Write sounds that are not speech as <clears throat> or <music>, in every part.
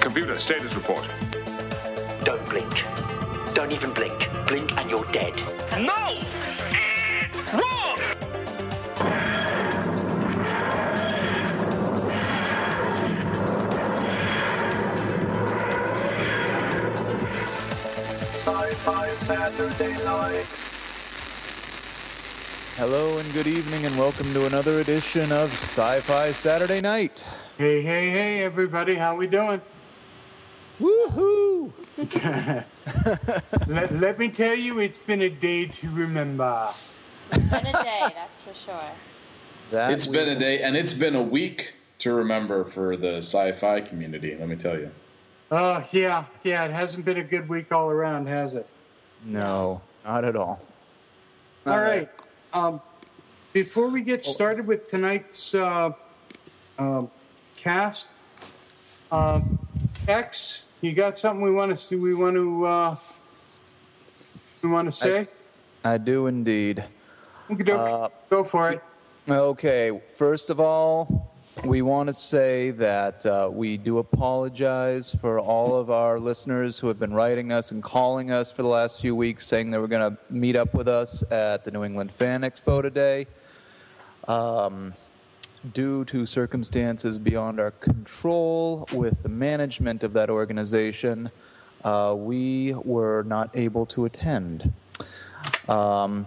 Computer status report. Don't blink. Don't even blink. Blink and you're dead. No! Sci-Fi Saturday night. Hello and good evening, and welcome to another edition of Sci-Fi Saturday Night. Hey, hey, hey, everybody, how we doing? Woohoo! <laughs> let, let me tell you, it's been a day to remember. been a day, that's for sure. That It's we- been a day, and it's been a week to remember for the sci-fi community. Let me tell you. Oh, yeah, yeah, it hasn't been a good week all around, has it? No, not at all. All right. Um, before we get started with tonight's uh, um, cast, um, X, you got something we want to see? We want to uh, we want to say? I do indeed. Okey-doke. uh, Go for it. Okay, first of all, we want to say that uh, we do apologize for all of our listeners who have been writing us and calling us for the last few weeks saying they were going to meet up with us at the New England Fan Expo today. Um, due to circumstances beyond our control with the management of that organization, uh, we were not able to attend. Um,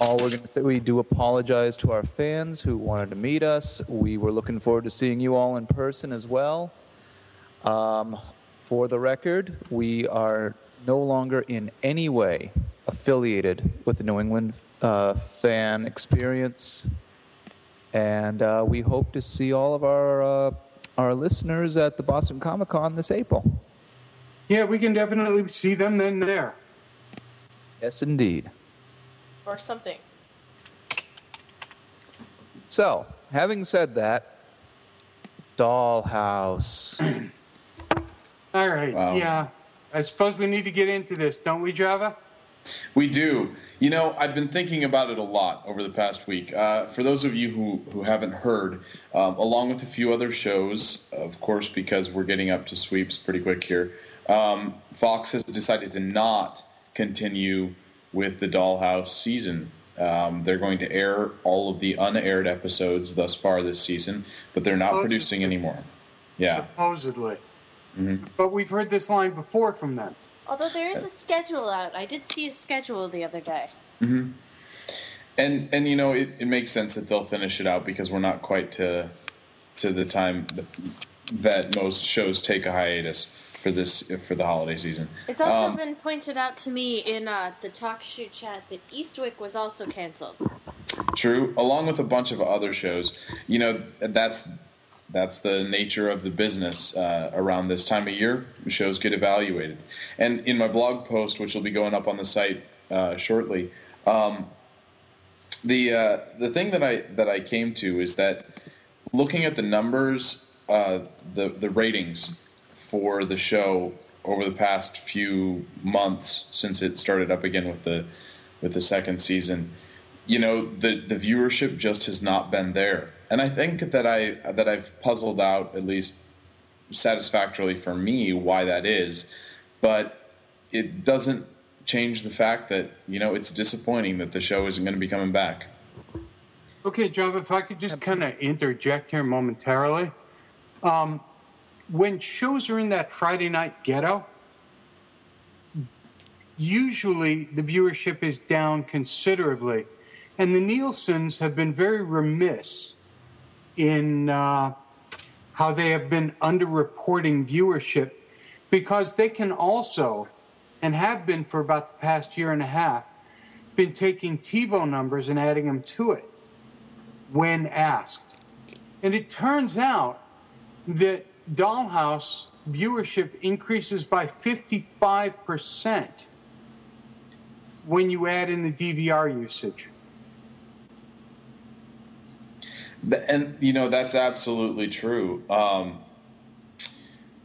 all we're going to say, we do apologize to our fans who wanted to meet us. We were looking forward to seeing you all in person as well. Um, for the record, we are no longer in any way affiliated with the New England uh, fan experience, and uh, we hope to see all of our uh, our listeners at the Boston Comic Con this April. Yeah, we can definitely see them then there. Yes, indeed. Or something. So, having said that, Dollhouse. <clears throat> All right. Wow. Yeah. I suppose we need to get into this, don't we, Java? We do. You know, I've been thinking about it a lot over the past week. Uh, for those of you who, who haven't heard, um, along with a few other shows, of course, because we're getting up to sweeps pretty quick here, um, Fox has decided to not continue with the Dollhouse season. Um, they're going to air all of the unaired episodes thus far this season, but they're not Oh, producing anymore. Yeah. Supposedly. Mhm. But we've heard this line before from them. Although there is a schedule out. I did see a schedule the other day. and and you know it, it makes sense that they'll finish it out because we're not quite to to the time that, that most shows take a hiatus for this for the holiday season. It's also Um, been pointed out to me in uh, the talk show chat that Eastwick was also canceled. True, along with a bunch of other shows. You know that's that's the nature of the business uh, around this time of year. Shows get evaluated, and in my blog post, which will be going up on the site uh, shortly, um, the uh, the thing that I that I came to is that looking at the numbers, uh, the the ratings for the show over the past few months since it started up again with the with the second season, you know the the viewership just has not been there, and I think that I that I've puzzled out at least satisfactorily for me why that is, but it doesn't change the fact that you know it's disappointing that the show isn't going to be coming back. Okay, Java, if I could just kind of interject here momentarily. Um, when shows are in that Friday night ghetto, usually the viewership is down considerably. And the Nielsen's have been very remiss in uh, how they have been underreporting viewership because they can also, and have been for about the past year and a half, been taking TiVo numbers and adding them to it when asked. And it turns out that Dollhouse viewership increases by 55% when you add in the DVR usage. And you know that's absolutely true. Um,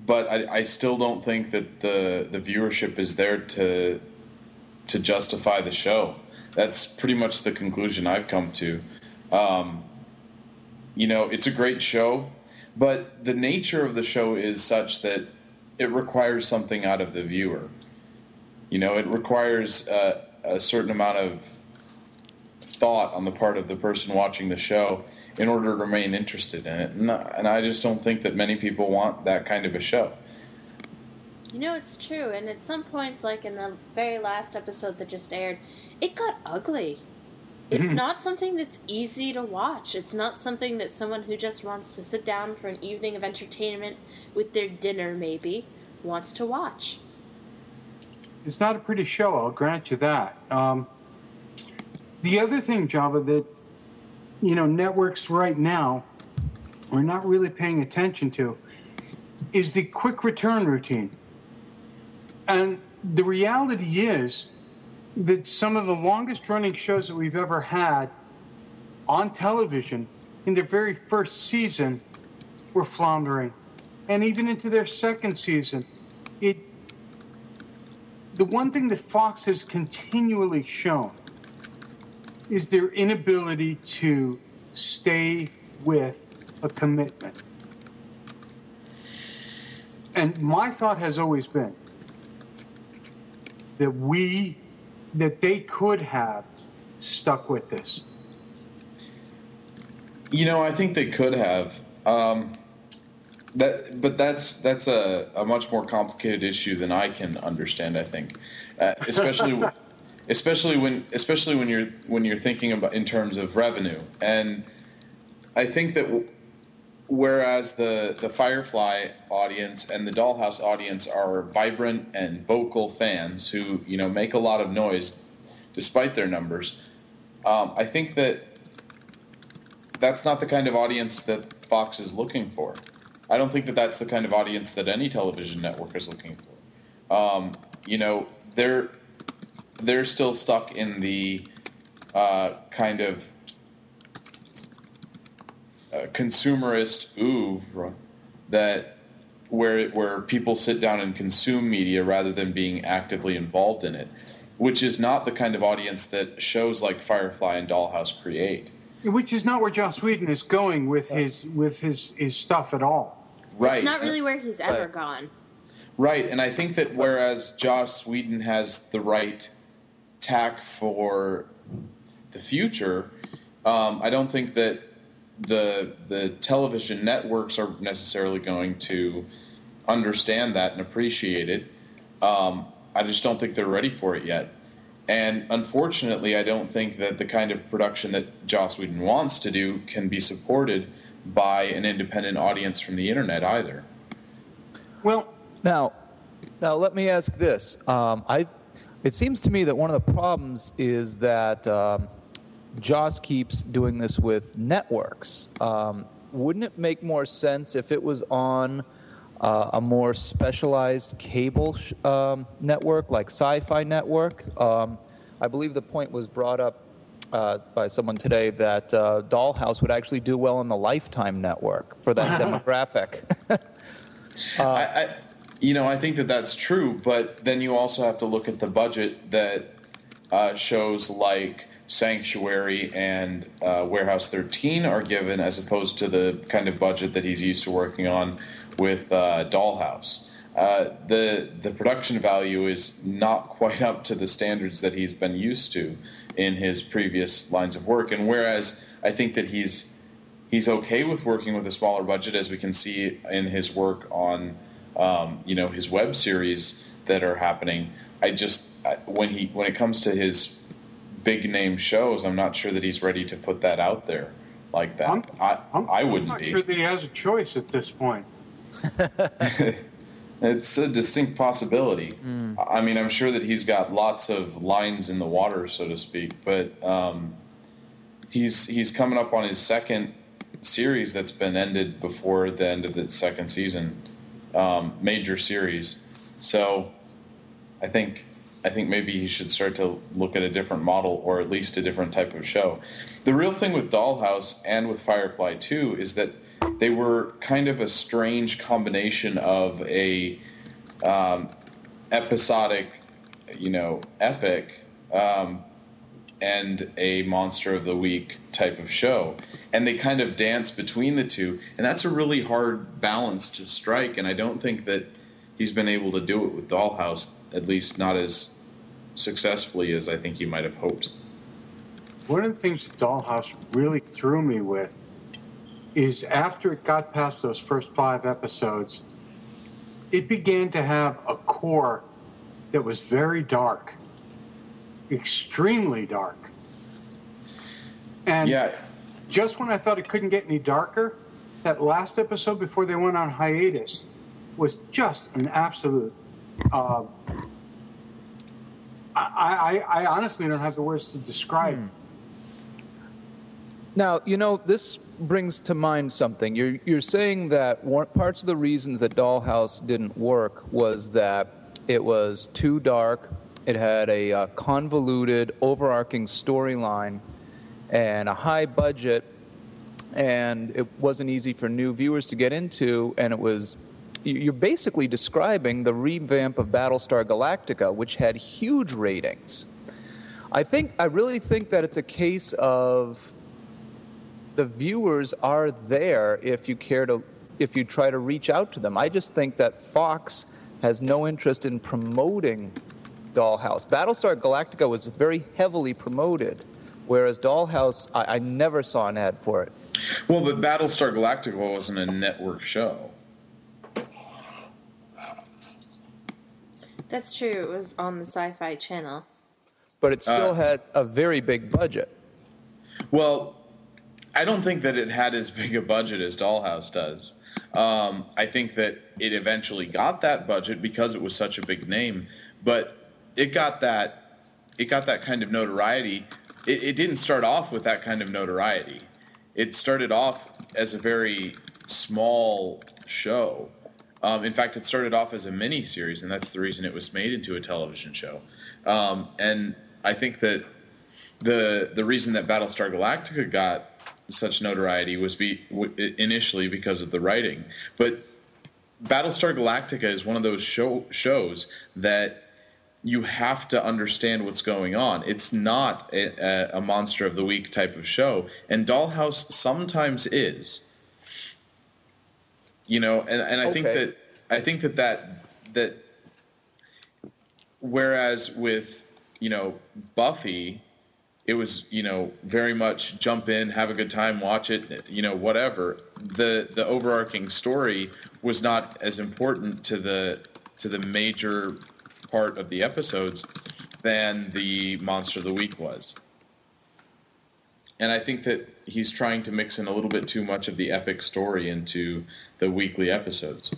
but I, I still don't think that the the viewership is there to to justify the show. That's pretty much the conclusion I've come to. Um, you know, it's a great show, but the nature of the show is such that it requires something out of the viewer. You know, it requires uh, a certain amount of thought on the part of the person watching the show in order to remain interested in it. And, and I just don't think that many people want that kind of a show. You know, it's true. And at some points, like in the very last episode that just aired, it got ugly. It's <clears throat> not something that's easy to watch. It's not something that someone who just wants to sit down for an evening of entertainment with their dinner, maybe, wants to watch. It's not a pretty show, I'll grant you that. Um, the other thing, Java, that you know networks right now are not really paying attention to is the quick return routine. And the reality is that some of the longest running shows that we've ever had on television in their very first season were floundering. And even into their second season, it the one thing that Fox has continually shown is their inability to stay with a commitment. And my thought has always been that we, that they could have stuck with this. You know, I think they could have. Um, that, but that's that's a, a much more complicated issue than I can understand. I think, uh, especially <laughs> especially when especially when you're when you're thinking about in terms of revenue. And I think that whereas the the Firefly audience and the Dollhouse audience are vibrant and vocal fans who you know make a lot of noise despite their numbers, um, I think that that's not the kind of audience that Fox is looking for. I don't think that that's the kind of audience that any television network is looking for. Um, you know, they're they're still stuck in the uh, kind of uh, consumerist oeuvre that where where people sit down and consume media rather than being actively involved in it, which is not the kind of audience that shows like Firefly and Dollhouse create. Which is not where Joss Whedon is going with his with his, his stuff at all. Right. It's not really where he's ever Right. gone. Right, and I think that whereas Joss Whedon has the right tack for the future, um, I don't think that the the television networks are necessarily going to understand that and appreciate it. Um, I just don't think they're ready for it yet. And unfortunately, I don't think that the kind of production that Joss Whedon wants to do can be supported by an independent audience from the internet either. Well, Now, now let me ask this. Um, I, it seems to me that one of the problems is that um, Joss keeps doing this with networks. Um, wouldn't it make more sense if it was on uh, a more specialized cable sh- um, network, like Sci-Fi Network? Um, I believe the point was brought up uh, by someone today that uh, Dollhouse would actually do well on the Lifetime network for that <laughs> demographic. <laughs> <laughs> I, I, you know, I think that that's true, but then you also have to look at the budget that uh, shows like Sanctuary and uh, Warehouse 13 are given, as opposed to the kind of budget that he's used to working on with uh, Dollhouse. Uh, the the production value is not <laughs> quite up to the standards that he's been used to in his previous lines of work, and whereas I think that he's he's okay with working with a smaller budget, as we can see in his work on, um, you know, his web series that are happening. I just when he when it comes to his big name shows, I'm not sure that he's ready to put that out there like that. I'm- I I'm, I I'm wouldn't be. sure that he has a choice at this point. <laughs> It's a distinct possibility. I mean, I'm sure that he's got lots of lines in the water, so to speak, but um, he's he's coming up on his second series that's been ended before the end of the second season, um, major series. So, I think I think maybe he should start to look at a different model or at least a different type of show. The real thing with Dollhouse and with Firefly too is that they were kind of a strange combination of a um, episodic, you know, epic um, and a monster of the week type of show. And they kind of dance between the two. And that's a really hard balance to strike. And I don't think that he's been able to do it with Dollhouse, at least not as successfully as I think you might have hoped. One of the things that Dollhouse really threw me with is after it got past those first five episodes, it began to have a core that was very dark, extremely dark. And Yeah, just when I thought it couldn't get any darker, that last episode before they went on hiatus was just an absolute. Uh, I, I, I honestly don't have the words to describe. Now, you know, this brings to mind something. You're, you're saying that one, parts of the reasons that Dollhouse didn't work was that it was too dark, it had a uh, convoluted, overarching storyline, and a high budget, and it wasn't easy for new viewers to get into, and it was. You- You're basically describing the revamp of Battlestar Galactica, which had huge ratings. I think I really think that it's a case of the viewers are there if you care to if you try to reach out to them. I just think that Fox has no interest in promoting Dollhouse. Battlestar Galactica was very heavily promoted, whereas Dollhouse I, I never saw an ad for it. well, but Battlestar Galactica wasn't a network show. That's true. It was on the Sci Fi Channel. But it still Uh. had a very big budget. Well, I don't think that it had as big a budget as Dollhouse does. Um, I think that it eventually got that budget because it was such a big name, but it got that it got that kind of notoriety. It, it didn't start off with that kind of notoriety. It started off as a very small show. Um, in fact, it started off as a mini series, and that's the reason it was made into a television show. Um, and I think that the the reason that Battlestar Galactica got such notoriety was be w- initially because of the writing, but Battlestar Galactica is one of those show, shows that you have to understand what's going on. It's not a, a, a monster of the week type of show, and Dollhouse sometimes is. You know, and, and I think that I think that that that whereas with you know Buffy, it was you know very much jump in, have a good time, watch it, you know whatever. The the overarching story was not as important to the to the major part of the episodes than the monster of the week was. And I think that he's trying to mix in a little bit too much of the epic story into the weekly episodes.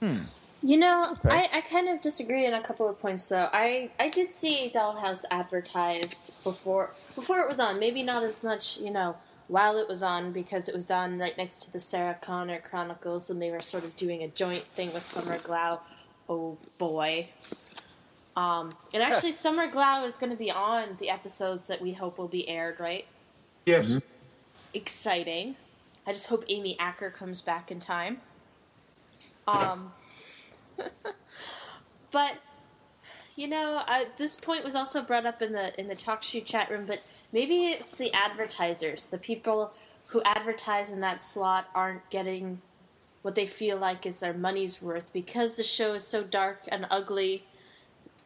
Hmm. You know, Okay. I, I kind of disagree on a couple of points though. I, I did see Dollhouse advertised before before it was on. Maybe not as much, you know, while it was on because it was on right next to the Sarah Connor Chronicles and they were sort of doing a joint thing with Summer Glau. Oh boy. Um, and actually, Summer Glau is going to be on the episodes that we hope will be aired, right? Yes. exciting. I just hope Amy Acker comes back in time. Um, <laughs> but you know, uh, this point was also brought up in the in the talk show chat room. But maybe it's the advertisers, the people who advertise in that slot, aren't getting what they feel like is their money's worth because the show is so dark and ugly.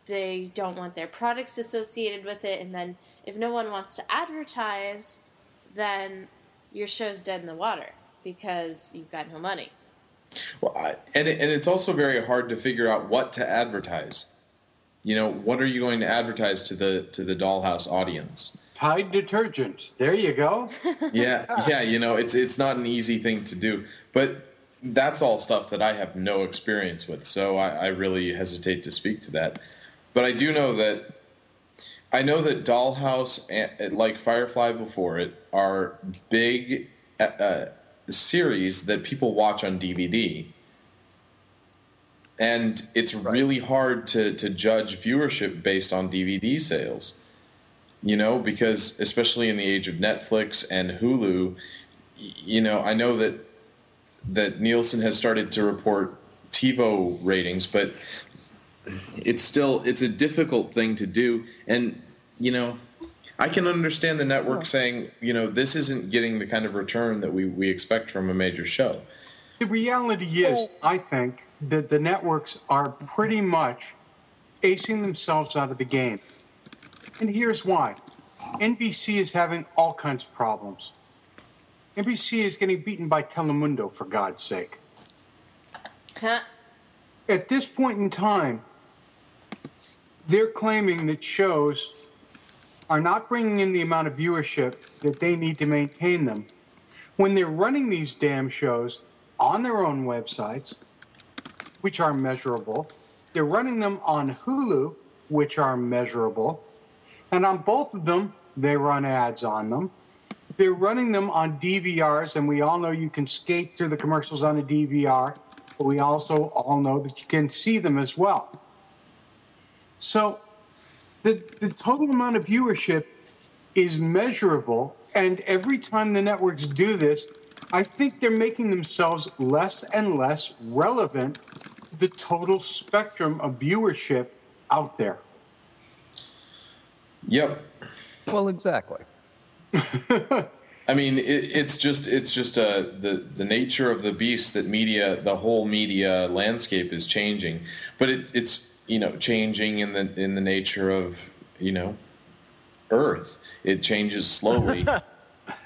They don't want their products associated with it, and then if no one wants to advertise, then your show's dead in the water because you've got no money. Well, I, and it, and it's also very hard to figure out what to advertise. You know, what are you going to advertise to the to the dollhouse audience? Tide detergent. There you go. <laughs> Yeah, yeah. You know, it's it's not an easy thing to do, but that's all stuff that I have no experience with, so I, I really hesitate to speak to that. But I do know that I know that Dollhouse, and, like Firefly before it, are big uh, uh, series that people watch on DVD. And it's really hard to, to judge viewership based on DVD sales. You know, because especially in the age of Netflix and Hulu, you know, I know that that Nielsen has started to report TiVo ratings, but it's still it's a difficult thing to do and you know i can understand the network saying you know this isn't getting the kind of return that we, we expect from a major show The reality is, I think, that the networks are pretty much acing themselves out of the game. And here's why NBC is having all kinds of problems. NBC is getting beaten by Telemundo, for God's sake. Huh? At this point in time, they're claiming that shows are not bringing in the amount of viewership that they need to maintain them when they're running these damn shows on their own websites, which are measurable. They're running them on Hulu, which are measurable. And on both of them, they run ads on them. They're running them on DVRs, and we all know you can skate through the commercials on a DVR, but we also all know that you can see them as well. So the, the total amount of viewership is measurable, and every time the networks do this, I think they're making themselves less and less relevant to the total spectrum of viewership out there. yep Well, exactly. <laughs> i mean it, it's just it's just uh, the the nature of the beast that media the whole media landscape is changing but it, it's you know changing in the in the nature of you know earth. It changes slowly. <laughs>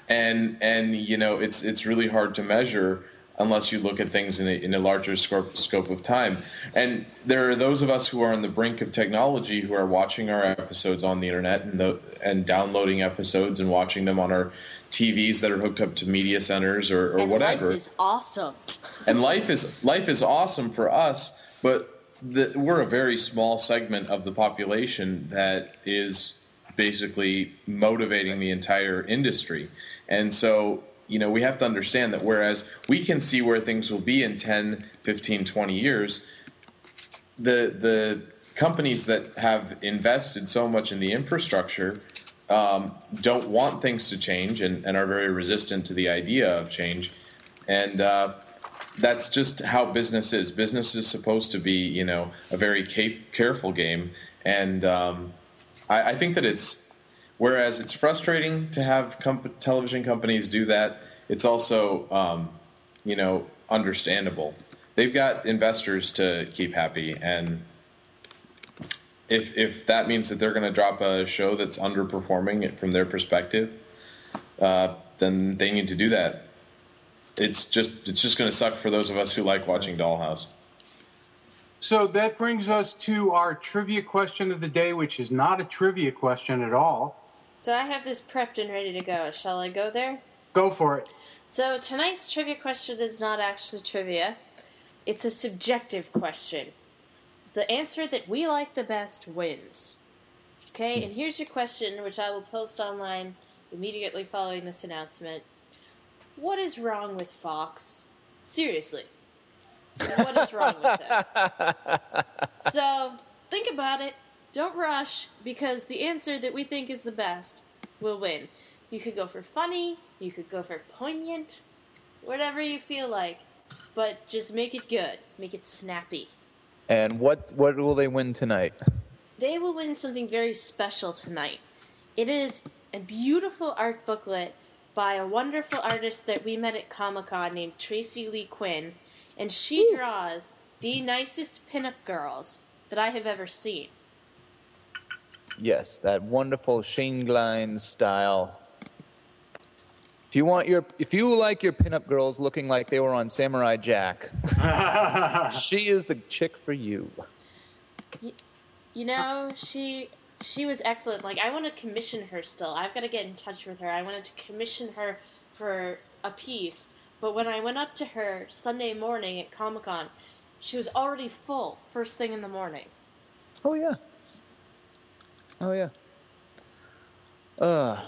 And and you know it's it's really hard to measure unless you look at things in a, in a larger scope, scope of time. And there are those of us who are on the brink of technology who are watching our episodes on the internet and the, and downloading episodes and watching them on our TVs that are hooked up to media centers or, or and whatever. life is awesome. and life is life is awesome for us, but the, we're a very small segment of the population that is basically motivating the entire industry. And so, you know, we have to understand that whereas we can see where things will be in 10, 15, 20 years, the the companies that have invested so much in the infrastructure um, don't want things to change and, and are very resistant to the idea of change. And uh, that's just how business is. Business is supposed to be, you know, a very careful game. And um, I, I think that it's, whereas it's frustrating to have comp- television companies do that, it's also, um, you know, understandable. They've got investors to keep happy, and if if that means that they're going to drop a show that's underperforming from their perspective, uh, then they need to do that. It's just it's just going to suck for those of us who like watching Dollhouse. So that brings us to our trivia question of the day, which is not a trivia question at all. So I have this prepped and ready to go. Shall I go there? Go for it. So tonight's trivia question is not actually trivia. It's a subjective question. The answer that we like the best wins. Okay, and here's your question, which I will post online immediately following this announcement. What is wrong with Fox? Seriously. What is wrong with them? <laughs> So, think about it. Don't rush, because the answer that we think is the best will win. You could go for funny, you could go for poignant, whatever you feel like. But just make it good. Make it snappy. And what what will they win tonight? They will win something very special tonight. It is a beautiful art booklet by a wonderful artist that we met at Comic Con named Tracy Lee Quinn, and she draws the nicest pinup girls that I have ever seen. Yes, that wonderful Shane Glines style. If you want your, if you like your pinup girls looking like they were on Samurai Jack, <laughs> she is the chick for you. You know, she she was excellent. Like I want to commission her still. I've got to get in touch with her. I wanted to commission her for a piece, but when I went up to her Sunday morning at Comic Con, she was already full first thing in the morning. Oh yeah. Oh yeah. Uh,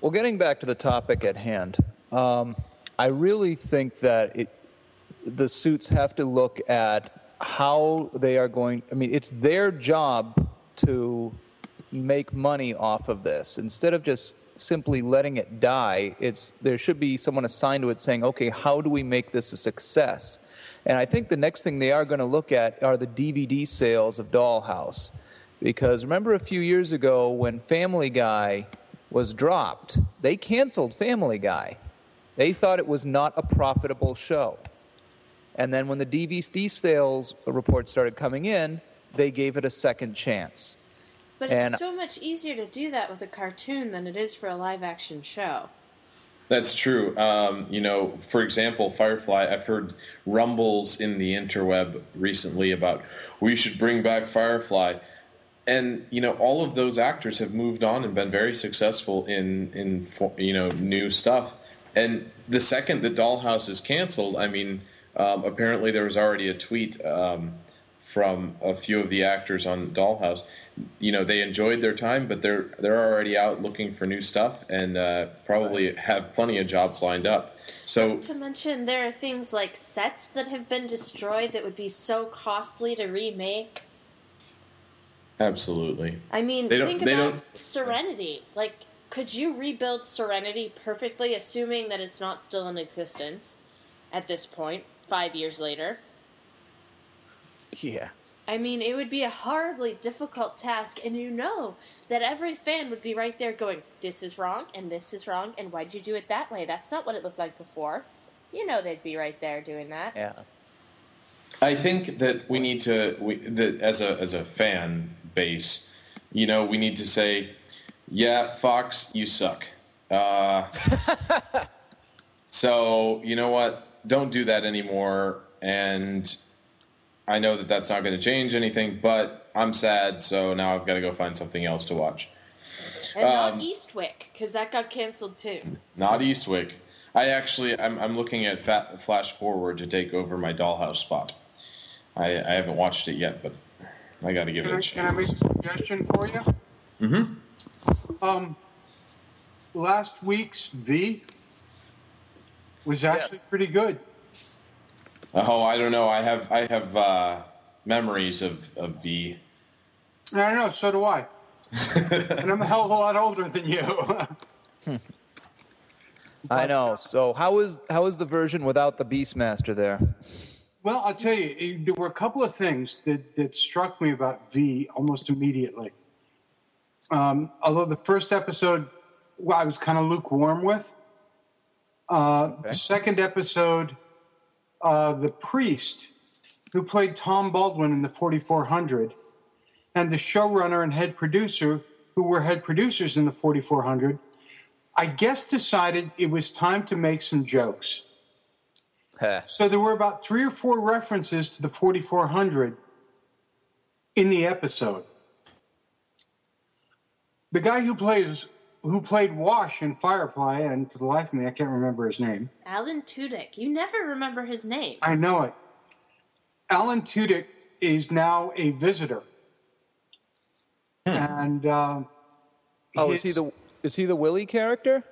well, getting back to the topic at hand, um, I really think that it, the suits have to look at how they are going. I mean, it's their job to make money off of this. Instead of just simply letting it die, it's there should be someone assigned to it saying, "Okay, how do we make this a success?" And I think the next thing they are going to look at are the DVD sales of Dollhouse. Because remember a few years ago when Family Guy was dropped, they canceled Family Guy. They thought it was not a profitable show. And then when the DVD sales report started coming in, they gave it a second chance. But And- it's so much easier to do that with a cartoon than it is for a live action show. That's true. Um, you know, for example, Firefly, I've heard rumbles in the interweb recently about we should bring back Firefly. And you know, all of those actors have moved on and been very successful in in fo- you know new stuff. And the second the Dollhouse is canceled, I mean, um, apparently there was already a tweet um, from a few of the actors on Dollhouse. You know, they enjoyed their time, but they're they're already out looking for new stuff and uh, probably have plenty of jobs lined up. So To mention, there are things like sets that have been destroyed that would be so costly to remake. absolutely, I mean, They don't- think they about don't- Serenity. Like, could you rebuild Serenity perfectly, assuming that it's not still in existence at this point, five years later? Yeah. I mean, it would be a horribly difficult task, and you know that every fan would be right there going, This is wrong, and this is wrong, and why'd you do it that way? That's not what it looked like before. You know they'd be right there doing that. Yeah. I think that we need to we, that as a as a fan base, you know, we need to say, yeah, Fox, you suck. Uh, <laughs> so you know what? Don't do that anymore. And I know that that's not going to change anything, but I'm sad. So now I've got to go find something else to watch. And Um, not Eastwick, because that got canceled too. Not Eastwick. I actually, I'm, I'm looking at Fat, Flash Forward to take over my Dollhouse spot. I, I haven't watched it yet, but I got to give Can it chance. can I make a suggestion for you? Mm-hmm. Um, last week's V was actually Yes. pretty good. Oh, I don't know. I have I have uh, memories of, of V. And know, so do I. <laughs> and I'm a hell of a lot older than you. <laughs> I know. So how is how is the version without the Beastmaster there? well, I'll tell you, eh, there were a couple of things that, that struck me about V almost immediately. Um, although the first episode, well, I was kind of lukewarm with. Uh, The second episode, uh, the priest who played Tom Baldwin in the 4400, and the showrunner and head producer who were head producers in the 4400, I guess decided it was time to make some jokes. Heh. So there were about three or four references to the 4400 in the episode. The guy who plays who played Wash in Firefly, and for the life of me, I can't remember his name. Alan Tudyk. You never remember his name. I know it. Alan Tudyk is now a visitor, and uh, Oh, is he the is he the Willie character?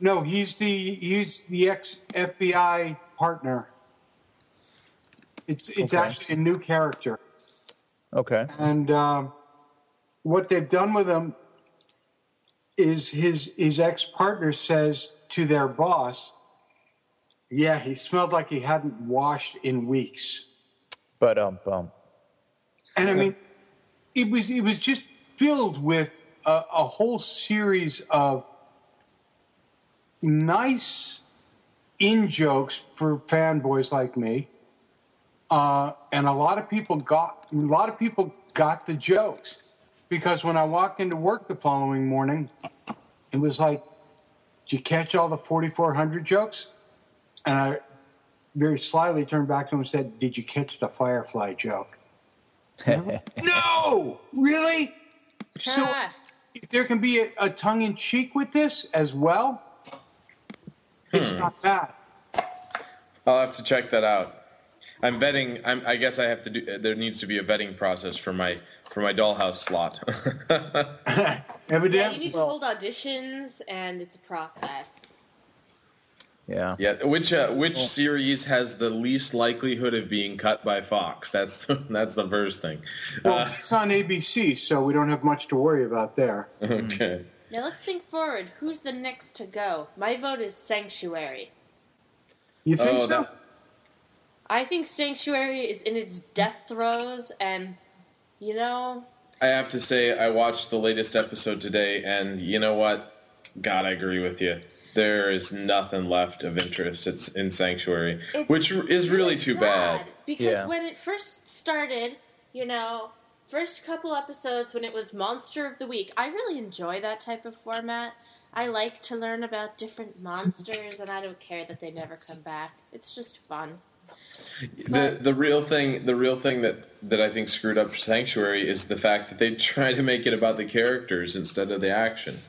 No, he's the he's the ex FBI partner. It's it's Okay. actually a new character. Okay. And um, what they've done with him is his his ex partner says to their boss, "Yeah, he smelled like he hadn't washed in weeks." But um bum. And I mean, it was it was just filled with a, a whole series of nice in jokes for fanboys like me. Uh, and a lot of people got a lot of people got the jokes because when I walked into work the following morning, it was like, "Did you catch all the 4,400 jokes?" And I very slyly turned back to him and said, "Did you catch the Firefly joke?" <laughs> No, really? So if there can be a, a tongue in cheek with this as well, it's not hmm. bad. I'll have to check that out. I'm betting. I'm, I guess I have to do. There needs to be a vetting process for my for my dollhouse slot. <laughs> <laughs> Yeah, you need to hold auditions, and it's a process. Yeah. Yeah, which uh, which series has the least likelihood of being cut by Fox? That's <laughs> that's the first thing. Well, Uh, it's on ABC, so we don't have much to worry about there. okay. Now let's think forward. Who's the next to go? My vote is Sanctuary. You think Oh, so? that- I think Sanctuary is in its death throes, and you know, I have to say, I watched the latest episode today, and you know what? God, I agree with you. There is nothing left of interest. It's in Sanctuary, It's which is really too sad, bad. Because Yeah. when it first started, you know, first couple episodes when it was Monster of the Week, I really enjoy that type of format. I like to learn about different monsters, and I don't care that they never come back. It's just fun. The the real thing, the real thing that that I think screwed up Sanctuary is the fact that they <laughs> try to make it about the characters instead of the action.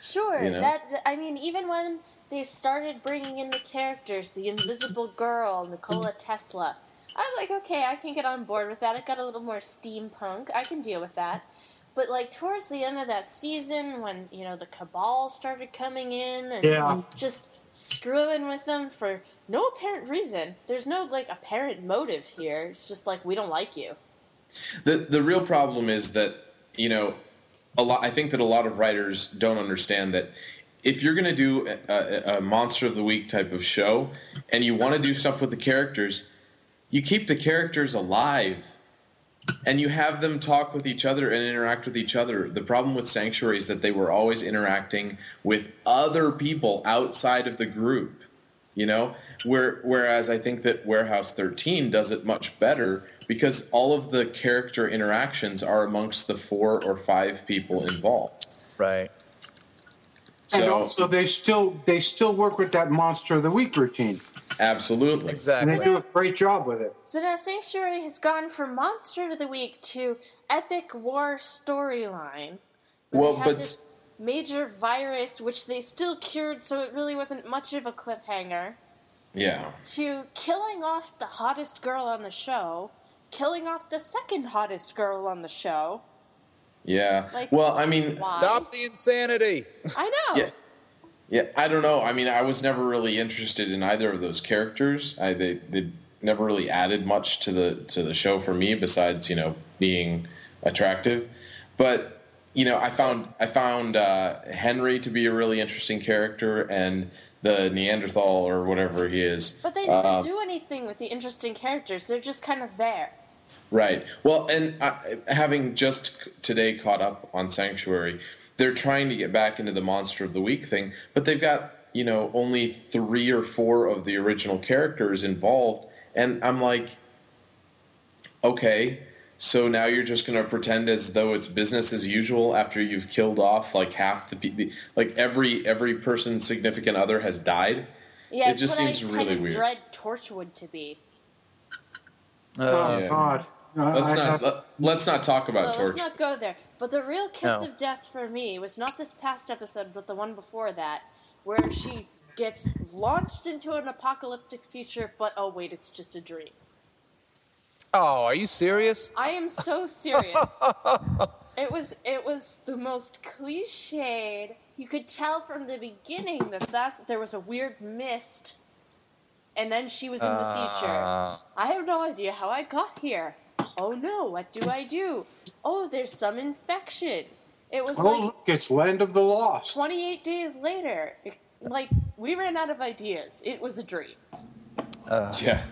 Sure, You know? that I mean, even when they started bringing in the characters, the Invisible Girl, Nikola Tesla, I'm like, okay, I can get on board with that. It got a little more steampunk. I can deal with that. But like towards the end of that season, when you know the Cabal started coming in and Yeah. just screwing with them for no apparent reason. There's no like apparent motive here. It's just like we don't like you. The the real problem is that you know a lot. I think that a lot of writers don't understand that if you're going to do a, a, monster of the week type of show and you want to do stuff with the characters, you keep the characters alive and you have them talk with each other and interact with each other. The problem with Sanctuary is that they were always interacting with other people outside of the group. You know, where whereas I think that Warehouse 13 does it much better because all of the character interactions are amongst the four or five people involved. Right. and also, they still they still work with that Monster of the Week routine, absolutely. and Exactly. they do a great job with it. So now Sanctuary has gone from Monster of the Week to Epic War storyline. Well, they but- this major virus, which they still cured, so it really wasn't much of a cliffhanger. Yeah. To killing off the hottest girl on the show, killing off the second hottest girl on the show. Yeah. Like, well, I mean, why? Stop the insanity. I know. Yeah. Yeah, I don't know. I mean, I was never really interested in either of those characters. I they, they never really added much to the to the show for me besides you know being attractive. But you know, I found I found uh, Henry to be a really interesting character, and the Neanderthal or whatever he is. But they never uh, do anything with the interesting characters. They're just kind of there. Right. Well, and uh, having just today caught up on Sanctuary, they're trying to get back into the Monster of the Week thing, but they've got, you know, only three or four of the original characters involved. And I'm like, okay, so now you're just going to pretend as though it's business as usual after you've killed off like half the people, like every every person's significant other has died. Yeah, It just seems I really kind of weird. dread Torchwood to be. Oh Yeah. God! Uh, Let's I not have- let, let's not talk about Well, Torch. let's not go there. But the real kiss No. of death for me was not this past episode, but the one before that, where she gets launched into an apocalyptic future, but oh wait, it's just a dream. Oh, are you serious? I am so serious. <laughs> it was it was the most cliched. You could tell from the beginning that that's there was a weird mist, and then she was in the future. Uh, I have no idea how I got here. Oh no, what do I do? Oh, there's some infection. It was oh, like look, it's Land of the Lost. 28 days later. It- like we ran out of ideas. It was a dream. uh, Yeah,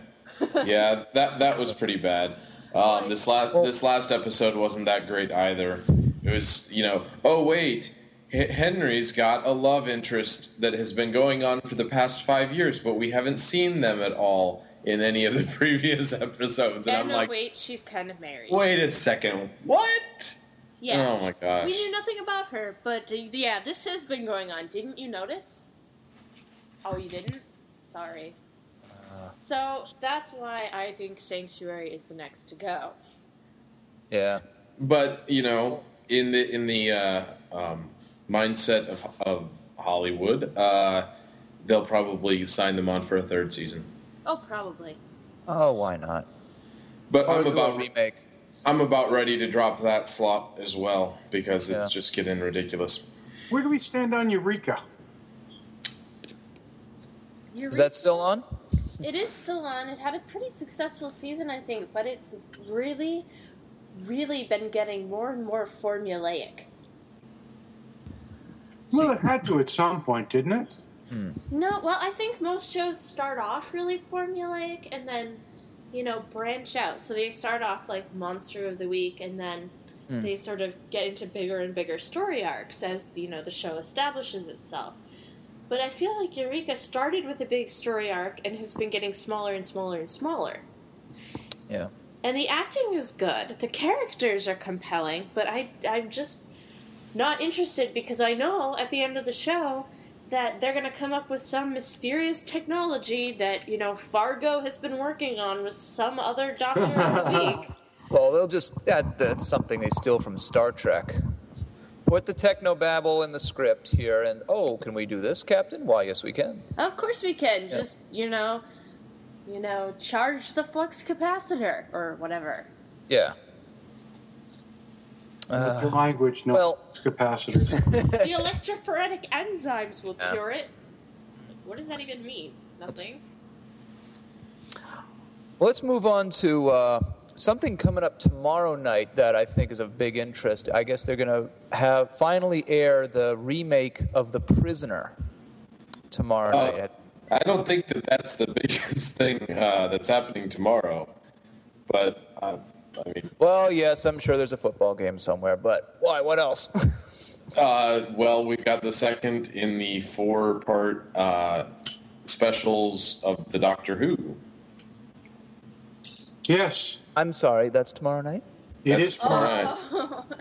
yeah, that that was pretty bad. Um, this last this last episode wasn't that great either. It was, you know, oh wait, Henry's got a love interest that has been going on for the past five years, but we haven't seen them at all in any of the <laughs> previous episodes. And, And I'm no, like, wait, she's kind of married. wait a second, what? Yeah. Oh my gosh. We knew nothing about her, but uh, yeah, this has been going on. Didn't you notice? Oh, you didn't? Sorry. So that's why I think Sanctuary is the next to go. yeah. But you know, in the in the uh, um, mindset of of Hollywood, uh, they'll probably sign them on for a third season. Oh, probably. Oh, why not? But Or I'm about remake. I'm about ready to drop that slot as well because it's Yeah. just getting ridiculous. Where do we stand on Eureka? Is that still on? It is still on. It had a pretty successful season, I think, but it's really, really been getting more and more formulaic. Well, it had to at some point, didn't it? Mm. No, well, I think most shows start off really formulaic and then, you know, branch out. So they start off like Monster of the Week and then mm. they sort of get into bigger and bigger story arcs as, you know, the show establishes itself. But I feel like Eureka started with a big story arc and has been getting smaller and smaller and smaller. Yeah. And the acting is good. The characters are compelling, but I I'm just not interested because I know at the end of the show that they're going to come up with some mysterious technology that, you know, Fargo has been working on with some other doctor of the <laughs> week. Well, they'll just that, that's something they steal from Star Trek. Put the technobabble in the script here, and oh, can we do this, Captain? Why, yes, we can. Of course we can. Just, you know, you know, charge the flux capacitor or whatever. Yeah. The language, no well- <laughs> capacitors. the electrophoretic enzymes will Yeah. cure it. What does that even mean? Nothing. Well, let's move on to uh, something coming up tomorrow night that I think is of big interest. I guess they're going to have finally air the remake of The Prisoner tomorrow Uh, night. I don't think that that's the <laughs> biggest thing uh, that's happening tomorrow, but uh, I mean, Well, yes, I'm sure there's a football game somewhere, but why? What else? <laughs> uh, well, we've got the second in the four-part uh, specials of the Doctor Who. yes, I'm sorry, that's tomorrow night. it That's is. tomorrow Oh. night.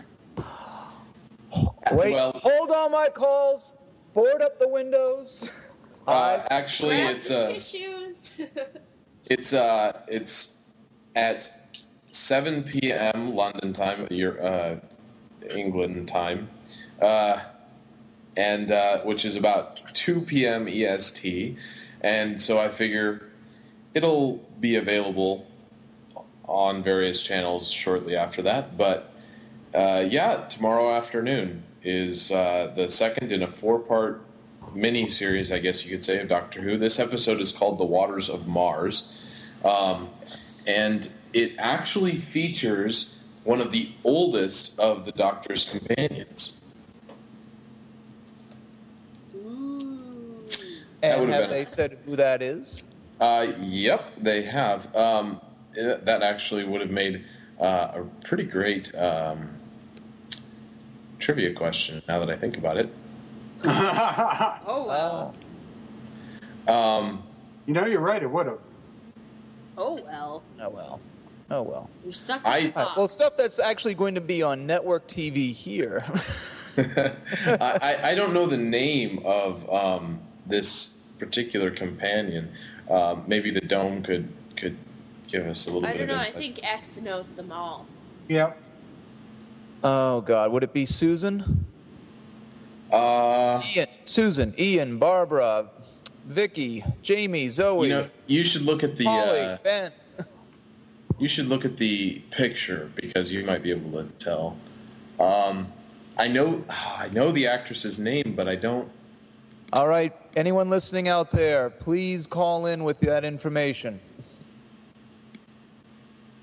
Wait, Well- hold on my calls. Board up the windows. Uh, actually, Grab it's the uh, tissues. <laughs> it's uh, it's at 7 p.m. London time, your uh, England time, uh, and uh, which is about 2 p.m. EST, and so I figure it'll be available on various channels shortly after that. But uh, yeah, tomorrow afternoon is uh, the second in a four-part mini series, I guess you could say, of Doctor Who. This episode is called "The Waters of Mars." Um, and it actually features one of the oldest of the Doctor's companions. Ooh. And would've have been- they said who that is? Uh, yep, they have. Um, eh, that actually would have made uh, a pretty great um, trivia question. Now that I think about it, <laughs> Oh well. um, you know, you're right. It would have. Oh well. Oh well. Oh well. You're stuck I- with the All right, well, stuff that's actually going to be on network TV here. <laughs> <laughs> I, I- I don't know the name of um, this particular companion. Um, maybe the dome could could give us a little I bit don't know. of I think X knows them all. Yep. oh God, would it be Susan? Uh, Ian, Susan, Ian, Barbara, Vicki, Jamie, Zoe, you know, you should look at the Polly, uh, Ben. You should look at the picture because you might be able to tell. Um, I know <sighs> I know the actress's name, but I don't. All right, anyone listening out there, please call in with that information.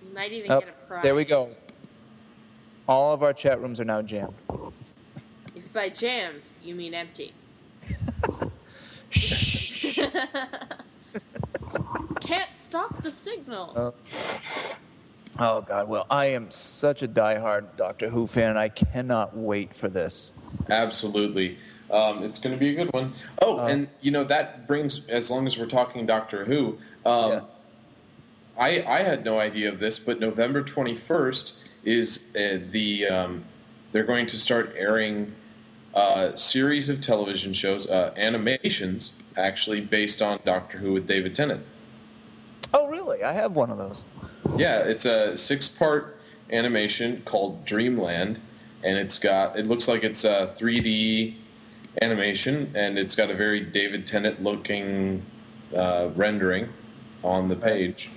You might even Oh, get a prize. there we go. All of our chat rooms are now jammed. If by jammed, you mean empty. <laughs> <laughs> <laughs> Can't stop the signal. Oh. Oh God, well, I am such a diehard Doctor Who fan, and I cannot wait for this. Absolutely. Um, it's going to be a good one. Oh, Uh, and you know that brings as long as we're talking Doctor Who. Um, Yeah. I I had no idea of this, but November twenty first is uh, the um, they're going to start airing a series of television shows, uh, animations actually based on Doctor Who with David Tennant. Oh, really? I have one of those. Yeah, it's a six-part animation called Dreamland, and it's got it looks like it's a 3D animation, and it's got a very David Tennant-looking uh, rendering on the page.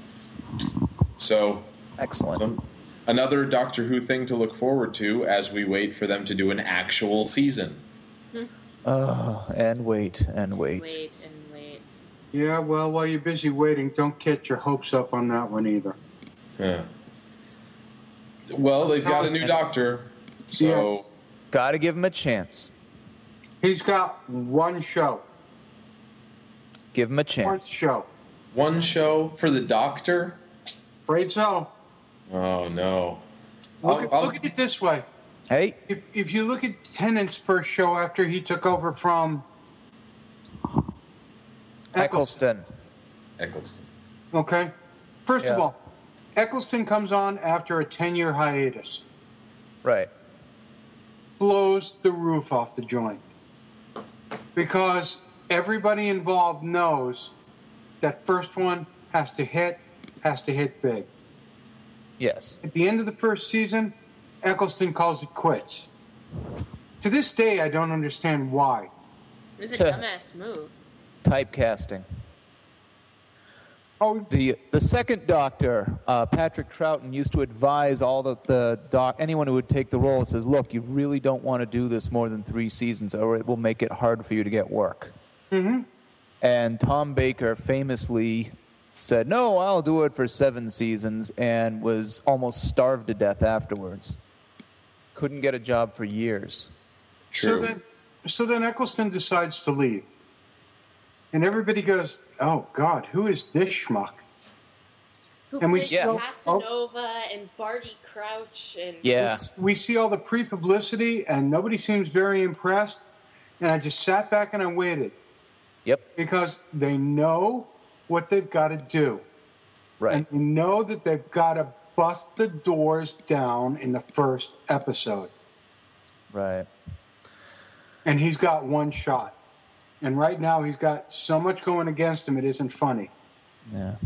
So, Excellent. some, another Doctor Who thing to look forward to as we wait for them to do an actual season. Oh, and wait, and wait. Wait and wait. Yeah, well, while you're busy waiting, don't get your hopes up on that one either. Yeah. Well, they've got a new doctor, so Got to give him a chance. He's got one show. Give him a chance. One chance. show. one show for the doctor. Afraid so. Oh no. Look, I'll- at, I'll- look at it this way. Hey, If, if you look at Tennant's first show after he took over from Eccleston. Eccleston. Okay. First of all, Eccleston comes on after a 10 year hiatus, Right. blows the roof off the joint. Because everybody involved knows that first one has to hit, has to hit big. Yes. At the end of the first season, Eccleston calls it quits. To this day, I don't understand why. It was a dumbass move. Typecasting. Oh, The the second Doctor, uh, Patrick Troughton, used to advise all the, the doc anyone who would take the role says, "Look, you really don't want to do this more than three seasons, or it will make it hard for you to get work." Mm-hmm. And Tom Baker famously said, "No, I'll do it for seven seasons," and was almost starved to death afterwards. Couldn't get a job for years. True. So then, so then Eccleston decides to leave. And everybody goes, oh, God, who is this schmuck? Who And we played still- Casanova and Barty Crouch and Yeah. We see all the pre publicity, and nobody seems very impressed. And I just sat back and I waited Yep. because they know what they've got to do. Right. And they know that they've got to bust the doors down in the first episode. right. And he's got one shot. And right now, he's got so much going against him, it isn't funny. Yeah.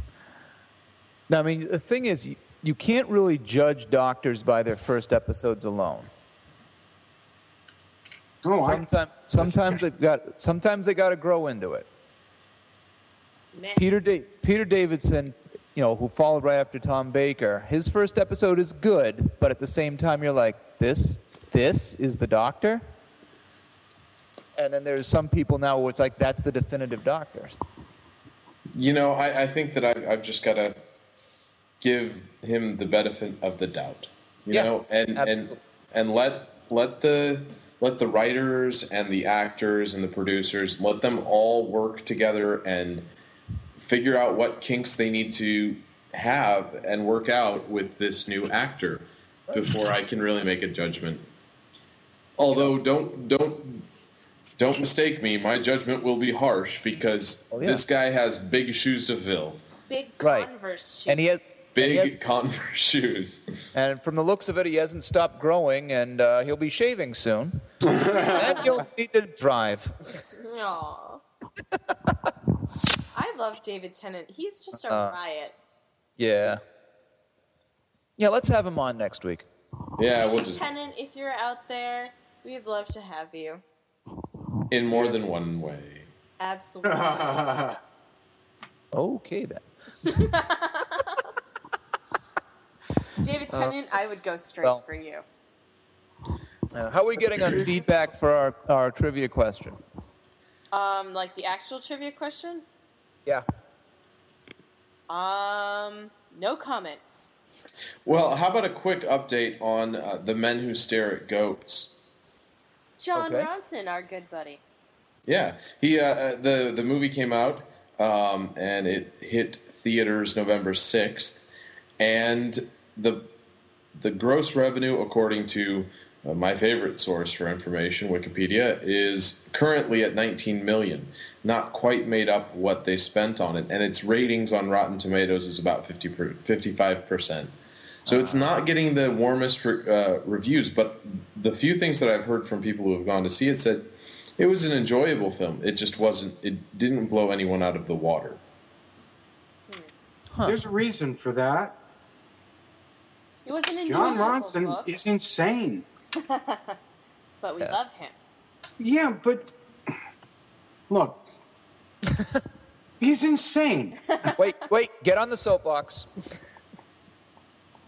Now, I mean, the thing is, you, you can't really judge doctors by their first episodes alone. Oh, I, Sometimes, sometimes they've got, sometimes they got to grow into it. meh. Peter, da- Peter Davidson, you know, who followed right after Tom Baker, his first episode is good, but at the same time, you're like, this, this is the Doctor. And then there's some people now where it's like, that's the definitive Doctor. You know, I, I think that I, I've just got to give him the benefit of the doubt. You Yeah, know, and and and let let the let the writers and the actors and the producers let them all work together and figure out what kinks they need to have and work out with this new actor before I can really make a judgment. Although don't don't don't mistake me, my judgment will be harsh because Oh, yeah. this guy has big shoes to fill. Big Right. Converse shoes. And he has, and he Big has- Converse <laughs> shoes. And from the looks of it, he hasn't stopped growing, and uh, he'll be shaving soon. <laughs> and you'll need to drive. Aw. <laughs> I love David Tennant. He's just a Uh, riot. Yeah. Yeah, let's have him on next week. Yeah, we'll just Tennant, if you're out there, we'd love to have you. In more than one way. Absolutely. <laughs> Okay, then. <laughs> David Tennant, I would go straight well- for you. Uh, how are we getting on <laughs> feedback for our, our trivia question? Um, like the actual trivia question? Yeah. Um, no comments. Well, how about a quick update on uh, the men who stare at goats? Jon Okay. Ronson, our good buddy. Yeah, he uh, uh, the the movie came out um, and it hit theaters November sixth, and the the gross revenue, according to uh, my favorite source for information, Wikipedia, is currently at 19 million. Not quite made up what they spent on it, and its ratings on Rotten Tomatoes is about 50 per, 55 percent. So it's not getting the warmest uh, reviews, but the few things that I've heard from people who have gone to see it said it was an enjoyable film. It just wasn't. It didn't blow anyone out of the water. There's a reason for that. He was an Jon Ronson book, is insane. <laughs> but we Yeah. love him. Yeah, but <clears throat> look, <laughs> he's insane. Wait, wait, get on the soapbox. <laughs>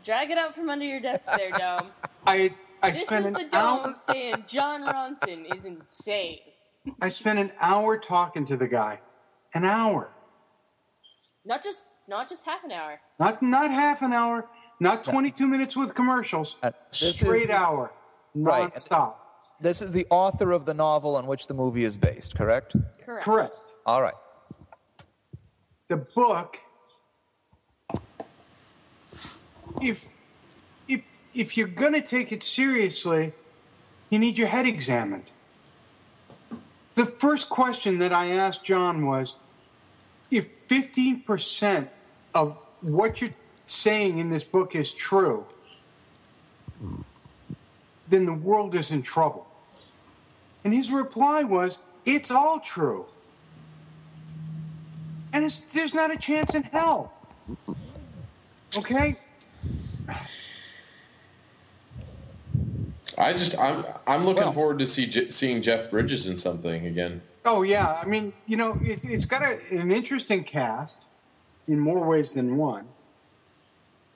Drag it out from under your desk there, <laughs> Dome. I I This spent is the Dome hour. saying Jon Ronson is insane. I spent an hour talking to the guy. An hour. Not just not just half an hour. Not not half an hour, not 22 minutes with commercials. Uh, this is- Straight hour, Right. nonstop. This is the author of the novel on which the movie is based, correct? Correct. Correct. All right. the book if if if you're going to take it seriously you need your head examined the first question that i asked john was if 15% of what you're saying in this book is true then the world is in trouble and his reply was it's all true and there's not a chance in hell. Okay? I just I'm I'm looking Well- forward to see seeing Jeff Bridges in something again. Oh, yeah. I mean, you know, it's, it's got a, an interesting cast in more ways than one.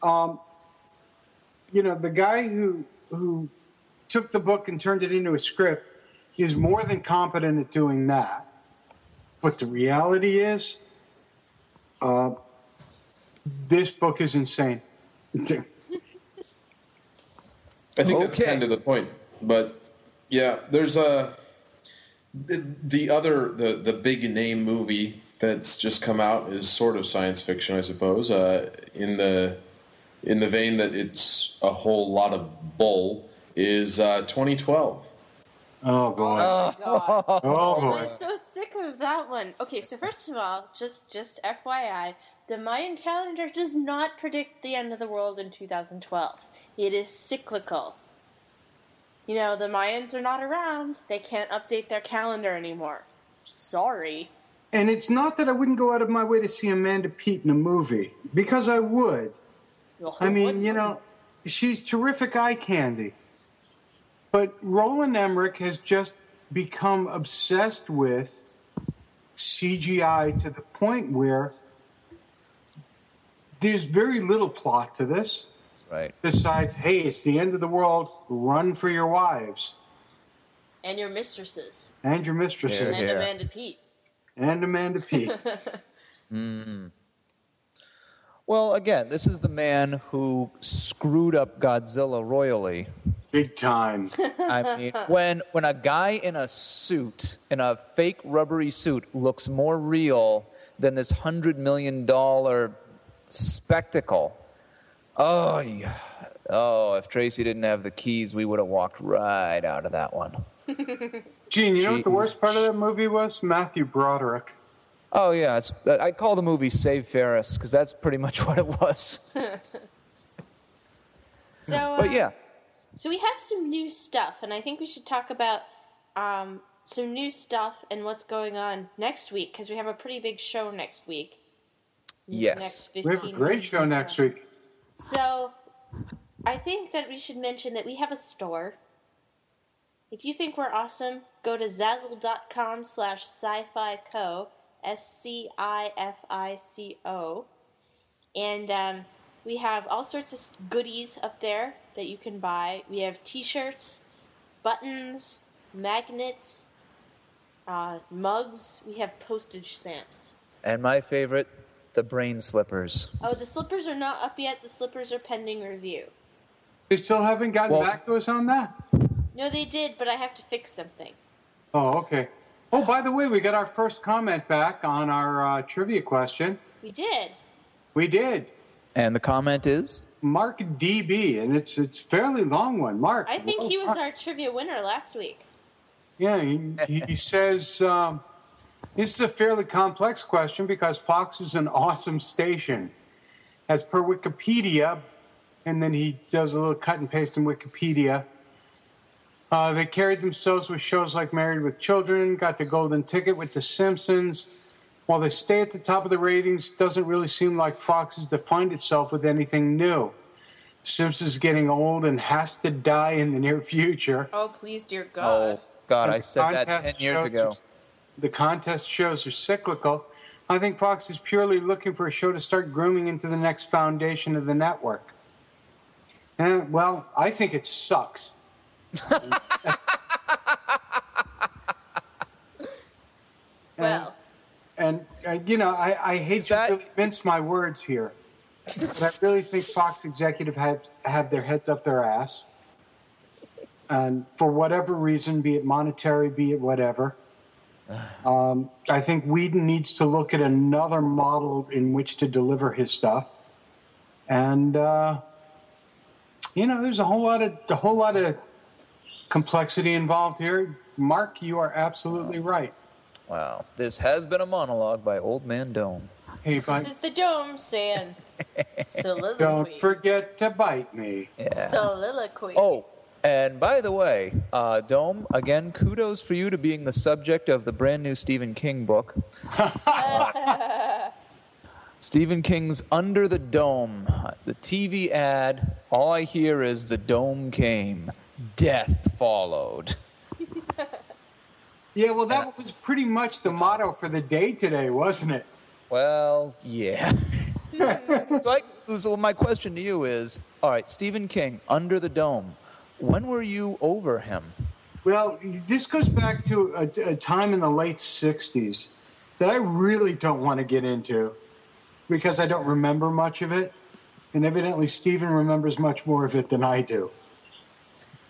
Um, you know, the guy who who took the book and turned it into a script is more than competent at doing that. But the reality is, uh, this book is insane. <laughs> I think that's kind of the point. But yeah, there's a the, the other the the big name movie that's just come out is sort of science fiction, I suppose. Uh, in the in the vein that it's a whole lot of bull is uh, 2012. Oh boy. God. <laughs> oh I boy. was so sick of that one. Okay, so first of all, just just FYI, the Mayan calendar does not predict the end of the world in 2012. It is cyclical. You know, the Mayans are not around. They can't update their calendar anymore. Sorry. And it's not that I wouldn't go out of my way to see Amanda Peet in a movie, because I would. I mean, you know, she's terrific eye candy. But Roland Emmerich has just become obsessed with CGI to the point where there's very little plot to this Right. besides, hey, it's the end of the world, run for your wives and your mistresses. and your mistresses Here, And here. Amanda Peet. and Amanda Peet. <laughs> Hmm. Well, again, this is the man who screwed up Godzilla royally. Big time. <laughs> I mean, when when a guy in a suit, in a fake rubbery suit, looks more real than this hundred million dollar spectacle. Oh, yeah. oh! If Tracy didn't have the keys, we would have walked right out of that one. <laughs> Gene, you know what the worst part of that movie was? Matthew Broderick. Oh yeah, it's, I call the movie "Save Ferris" because that's pretty much <laughs> what it was. <laughs> So, uh, But yeah, So we have some new stuff, and I think we should talk about um, some new stuff and what's going on next week because we have a pretty big show next week. Yes. next We have a great show next week. So I think that we should mention that we have a store. If you think we're awesome, go to zazzle.com slash sci-fi co, S-C-I-F-I-C-O. And um, we have all sorts of goodies up there that you can buy. We have t-shirts, buttons, magnets, uh, mugs. We have postage stamps. and my favorite, the brain slippers. Oh, the slippers are not up yet. The slippers are pending review. They still haven't gotten Well- back to us on that? No, they did, but I have to fix something. Oh, okay. Oh, by the way, we got our first comment back on our uh, trivia question. We did. We did. And the comment is, Mark DB, and it's it's fairly long one. Mark. I think well he was done. our trivia winner last week. Yeah, he, he says um, this is a fairly complex question because Fox is an awesome station, as per Wikipedia, and then he does a little cut and paste in Wikipedia. Uh, they carried themselves with shows like Married with Children, got the golden ticket with The Simpsons. While they stay at the top of the ratings, it doesn't really seem like Fox has defined itself with anything new. Simpsons is getting old and has to die in the near future. Oh, please, dear God. "Oh God, I said that ten years shows ago." Are- the contest shows are cyclical. I think Fox is purely looking for a show to start grooming into the next foundation of the network. And, well, I think it sucks. <laughs> well, And I uh, you know, I, I hate Is that- to really mince my words here, but I really think Fox executive have have their heads up their ass, and for whatever reason, be it monetary, be it whatever. Um, I think Whedon needs to look at another model in which to deliver his stuff, and uh, you know, there's a whole lot of a whole lot of complexity involved here. Mark, you are absolutely right. Wow. This has been a monologue by Old Man Dome. Hey, but This is the dome saying <laughs> soliloquy. don't forget to bite me. Yeah. Soliloquy. Oh, and by the way, uh, Dome, again, kudos for you to being the subject of the brand new Stephen King book. <laughs> Stephen King's Under the Dome. The TV ad, all I hear is the dome came, death followed. <laughs> Yeah, well, that was pretty much the motto for the day today, wasn't it? Well, yeah. <laughs> so, I, so my question to you is, all right, Stephen King, Under the Dome. When were you over him? Well, this goes back to a, a time in the late 60s that I really don't want to get into because I don't remember much of it. And evidently, Stephen remembers much more of it than I do.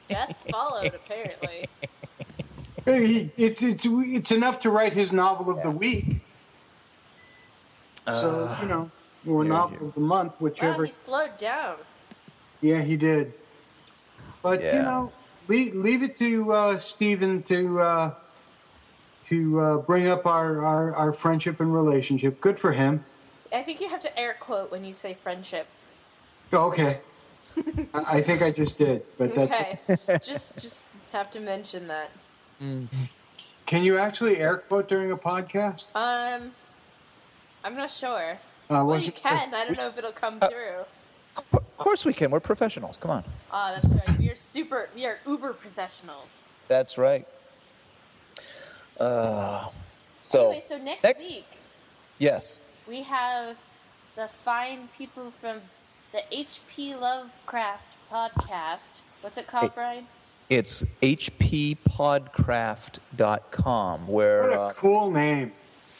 Death followed, apparently. He, it's, it's, it's enough to write his novel of the week. So, you uh, know, or yeah, novel yeah. of the month, Wow, whichever. he slowed down. Yeah, he did. But Yeah. you know, leave, leave it to uh, Stephen to uh, to uh, bring up our, our, our friendship and relationship. Good for him. I think you have to air quote when you say friendship. Okay. <laughs> I I think I just did, but that's. Okay. <laughs> just just have to mention that. Can you actually air quote during a podcast? Um I'm not sure. Uh, Well, you wasn't- can. I don't know if it'll come through. Of course we can. We're professionals. Come on. Ah, that's right. We are super. We are uber professionals. That's right. Uh, so, anyway, so next, next- week yes. we have the fine people from the HP Lovecraft podcast. What's it called, Hey. Brian? It's hppodcraft.com where What a uh, cool name.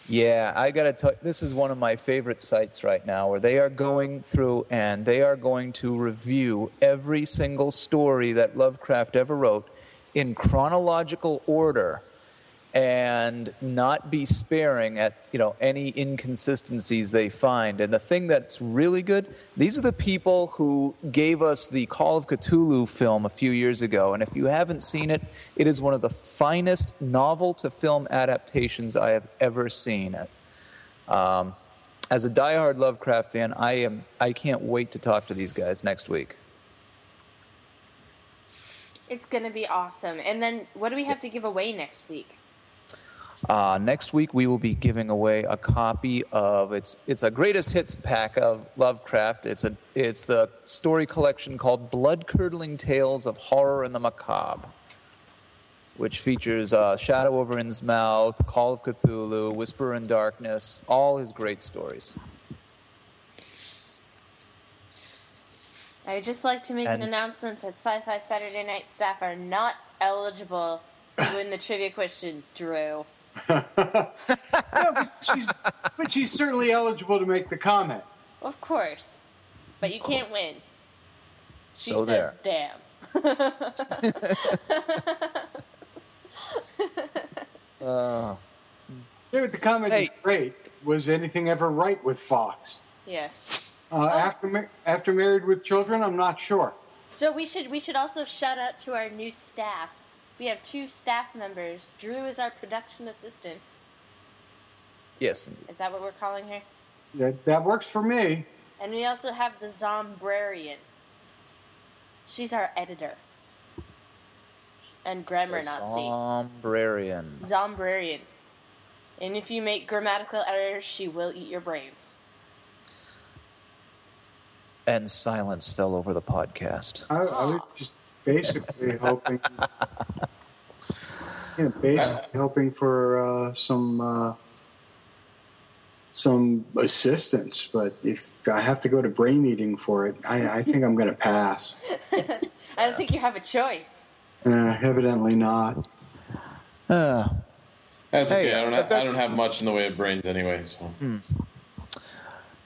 Yeah, I gotta tell this is one of my favorite sites right now where they are going through and they are going to review every single story that Lovecraft ever wrote in chronological order and not be sparing at you know any inconsistencies they find. And the thing that's really good, these are the people who gave us the Call of Cthulhu film a few years ago. And if you haven't seen it, it is one of the finest novel to film adaptations I have ever seen. Um, as a diehard Lovecraft fan, I am I can't wait to talk to these guys next week. It's gonna be awesome. And then, what do we have to give away next week? Uh, next week we will be giving away a copy of it's it's a greatest hits pack of Lovecraft. It's a it's the story collection called Blood Curdling Tales of Horror and the Macabre, which features uh, Shadow over Innsmouth, Call of Cthulhu, Whisper in Darkness, all his great stories. I'd just like to make an announcement that Sci Fi Saturday Night staff are not eligible to win the trivia question, Drew. <laughs> Yeah, but she's, but she's certainly eligible to make the comment. Of course. But you can't win. She So says, there. damn. <laughs> Uh, Yeah, but the comment is great. Was anything ever right with Fox? yes. Uh, after ma- after Married with Children, I'm not sure. So we should we should also shout out to our new staff. We have two staff members. Drew is our production assistant. yes, Is that what we're calling her? That, that works for me. And we also have the Zombrarian. She's our editor. And grammar Nazi. Zombrarian. Zombrarian. And if you make grammatical errors, she will eat your brains. And silence fell over the podcast. I, I was just basically hoping, you know, basically hoping for uh, some uh, some assistance. But if I have to go to brain eating for it, I, I think I'm going to pass. <laughs> I don't think you have a choice. Uh, evidently not. Uh, That's Hey, okay. I don't have, I don't have much in the way of brains anyway. So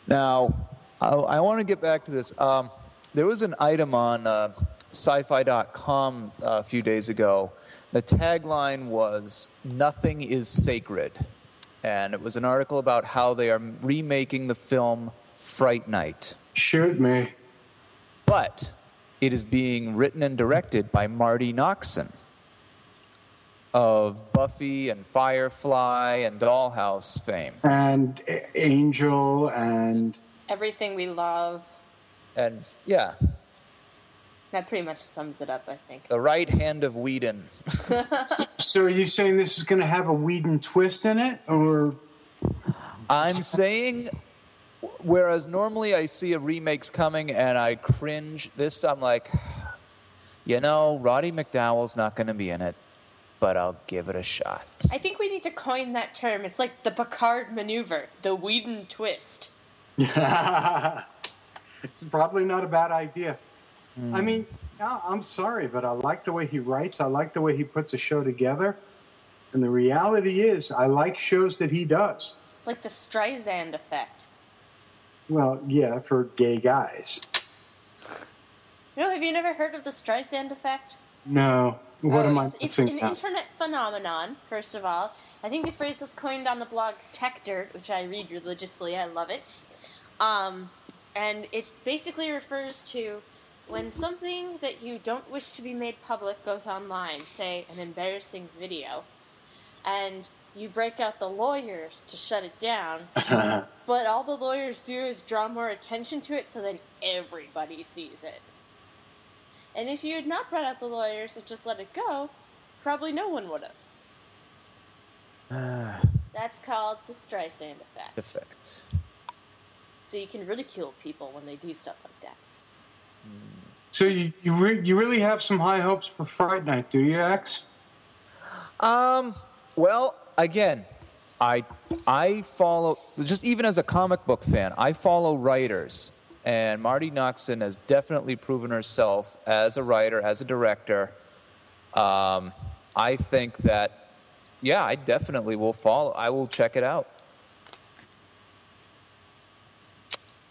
Now, I, I want to get back to this. Um, there was an item on uh, sci-fi.com uh, a few days ago. The tagline was "Nothing is sacred," and it was an article about how they are remaking the film Fright Night, Shoot me. but it is being written and directed by Marti Noxon of Buffy and Firefly and Dollhouse fame. And Angel and Everything we love. And yeah, That pretty much sums it up, I think. the right hand of Whedon. <laughs> so are you saying this is going to have a Whedon twist in it, or I'm saying, whereas normally I see a remake's coming and I cringe, this I'm like, you know, Roddy McDowall's not going to be in it, but I'll give it a shot. I think we need to coin that term. It's like the Picard maneuver, the Whedon twist. <laughs> it's probably not a bad idea. I mean, I'm sorry, but I like the way he writes. I like the way he puts a show together. And the reality is, I like shows that he does. It's like the Streisand effect. Well, yeah, for gay guys. <laughs> You know, have you never heard of the Streisand effect? No. What Oh, am I it's, it's an now? internet phenomenon, first of all. I think the phrase was coined on the blog Techdirt, which I read religiously. I love it. Um, and it basically refers to when something that you don't wish to be made public goes online, say an embarrassing video, and you break out the lawyers to shut it down, <laughs> but all the lawyers do is draw more attention to it so then everybody sees it. And if you had not brought out the lawyers and just let it go, probably no one would have. <sighs> That's called the Streisand effect. Effect. So you can ridicule people when they do stuff like that. So you you, re- you really have some high hopes for Fright Night, do you, X? Um, well, again, I I follow just even as a comic book fan, I follow writers, and Marti Noxon has definitely proven herself as a writer, as a director. Um, I think that, yeah, I definitely will follow. I will check it out.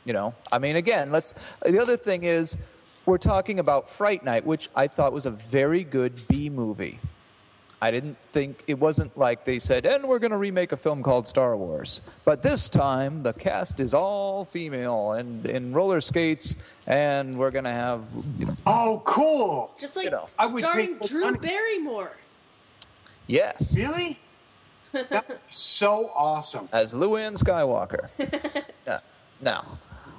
You know, I mean, again, let's. The other thing is, we're talking about Fright Night, which I thought was a very good B movie. I didn't think it wasn't like they said, and we're going to remake a film called Star Wars. But this time, the cast is all female and in roller skates, and we're going to have, you know, Oh, cool! Just like You know. I would starring think- Drew Barrymore. yes, Really? So awesome. as Luann Skywalker. <laughs> yeah. Now,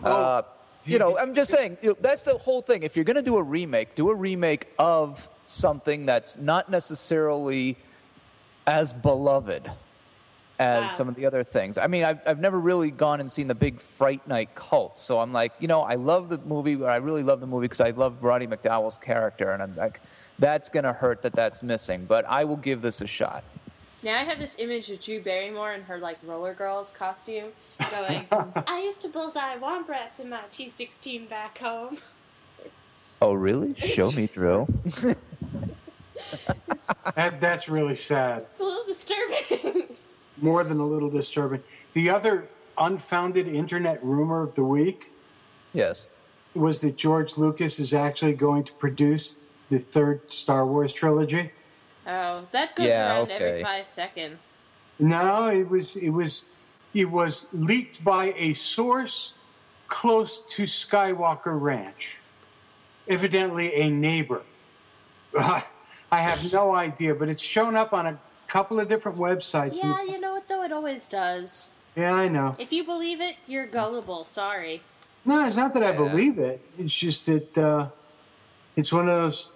Oh, uh, you know, I'm just saying, you know, that's the whole thing. If you're going to do a remake, do a remake of something that's not necessarily as beloved as Wow. some of the other things. I mean, I've, I've never really gone and seen the big Fright Night cult. So I'm like, you know, I love the movie, but I really love the movie because I love Roddy McDowall's character. And I'm like, that's going to hurt that that's missing. But I will give this a shot. Now I have this image of Drew Barrymore in her like roller girls costume, going, <laughs> "I used to bullseye wombats in my T16 back home." Oh, really? Show me, Drew. <laughs> That, that's really sad. It's a little disturbing. <laughs> More than a little disturbing. The other unfounded internet rumor of the week yes. was that George Lucas is actually going to produce the third Star Wars trilogy. Oh, that goes Yeah, around every five seconds. No, it was it was it was leaked by a source close to Skywalker Ranch. Evidently a neighbor. <laughs> I have no idea, but it's shown up on a couple of different websites. Yeah, you know what though? It always does. yeah, I know. If you believe it, you're gullible. Sorry. No, it's not that I believe it. It's just that uh, it's one of those.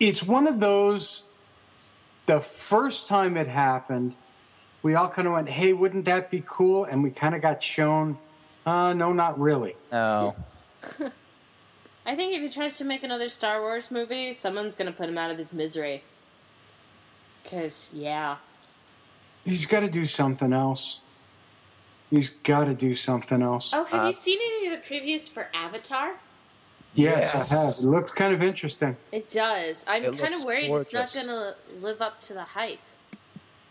It's one of those. The first time it happened, we all kind of went, "Hey, wouldn't that be cool?" And we kind of got shown, uh, "No, not really." No. <laughs> I think if he tries to make another Star Wars movie, someone's gonna put him out of his misery. Cause yeah, He's got to do something else. He's got to do something else. Oh, have Uh, you seen any of the previews for Avatar? Yes, Yes. I have. It looks kind of interesting. It does. I'm It kind of worried it's not going to live up to the hype.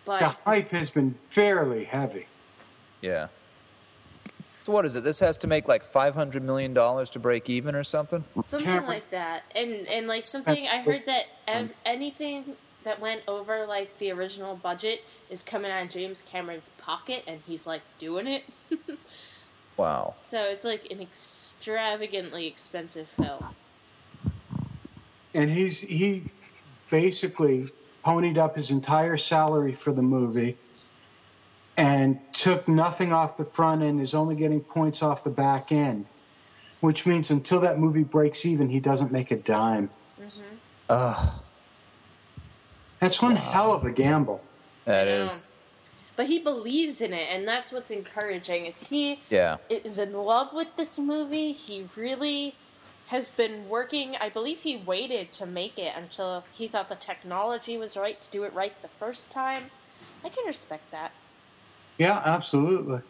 But The hype has been fairly heavy. Yeah. So what is it? This has to make like five hundred million dollars to break even or something. something Cameron- like that. And and like something I heard that ev- anything that went over like the original budget is coming out of James Cameron's pocket and he's like doing it. <laughs> Wow. So it's like an extravagantly expensive film. And he's he basically ponied up his entire salary for the movie and took nothing off the front end, is only getting points off the back end. Which means until that movie breaks even, he doesn't make a dime. Mm-hmm. Ugh. That's one hell of a gamble. That is. know. is. But he believes in it and that's what's encouraging is he Yeah. is in love with this movie. He really has been working. I believe he waited to make it until he thought the technology was right to do it right the first time. I can respect that. Yeah, absolutely.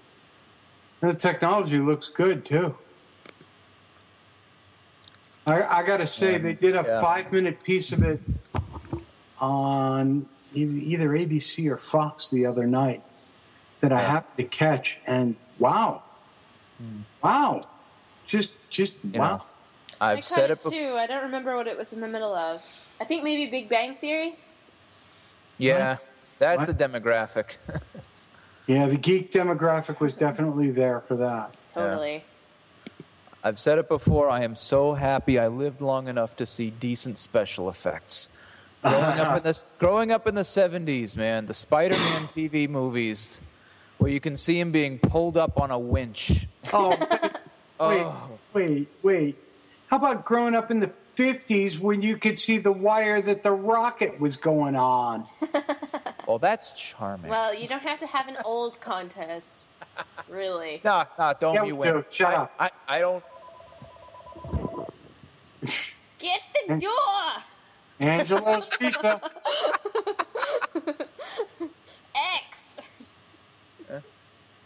And the technology looks good too. I, I gotta say, they did a Yeah. five minute piece of it on either ABC or Fox the other night that I ah. happened to catch, and wow, hmm. wow, just just You wow. know, I I've caught said it it before. too. I don't remember what it was in the middle of. I think maybe Big Bang Theory. Yeah. That's What? the demographic. <laughs> Yeah, the geek demographic was definitely there for that. Totally. I've said it before. I am so happy I lived long enough to see decent special effects. Growing up in <laughs> this, growing up in the '70s, man, the Spider-Man TV movies, where you can see him being pulled up on a winch. Oh, wait, <laughs> Oh, wait, wait. How about growing up in the 50s when you could see the wire that the rocket was going on? <laughs> well, that's charming. Well, you don't have to have an old contest. Really. no, no, don't Yeah, be we win. do. Shut I, up. I, I don't. Get the door! Angelo's Pizza. X!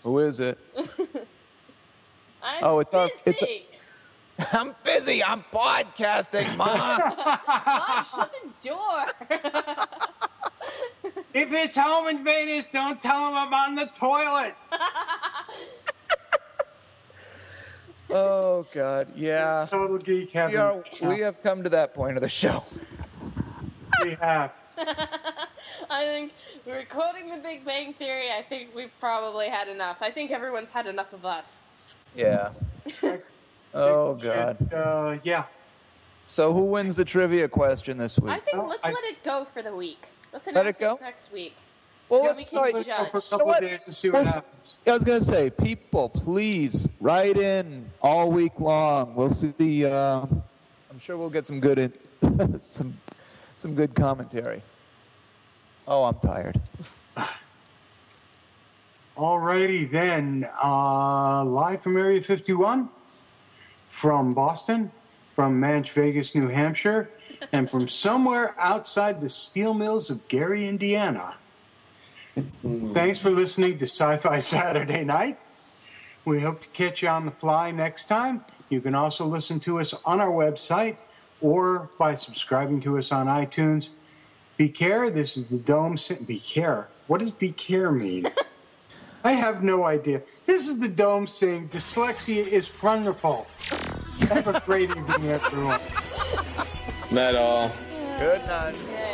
Who is it? <laughs> I'm Oh, it's our- it's busy. <laughs> I'm busy. I'm podcasting, Mom. <laughs> Mom, shut the door. If it's home invaders, don't tell them I'm on the toilet. oh God, yeah. Total geek heaven. We are. We have come to that point of the show. We have. <laughs> I think we're recording the Big Bang Theory, I think we've probably had enough. I think everyone's had enough of us. Yeah. <laughs> Oh God. Uh, yeah. So who wins the trivia question this week? I think Oh, let's I- let it go for the week. Let's Let announce it go? next week. well, Yeah, let's we can go. judge. Let's for a You know what? days and see what Let's- happens. I was gonna say, people, please write in all week long. We'll see. Uh, I'm sure we'll get some good, in, <laughs> some, some good commentary. Oh, I'm tired. <laughs> Alrighty then. Uh, live from Area 51, from Boston, from Manch Vegas, New Hampshire, <laughs> and from somewhere outside the steel mills of Gary, Indiana. <laughs> Thanks for listening to Sci Fi Saturday Night. We hope to catch you on the fly next time. You can also listen to us on our website or by subscribing to us on iTunes. Be care. This is the Dome. Sy- Be care. What does be care mean? <laughs> I have no idea. This is the Dome saying dyslexia is wonderful. Have a great evening, everyone. Not all. Good night. Yeah.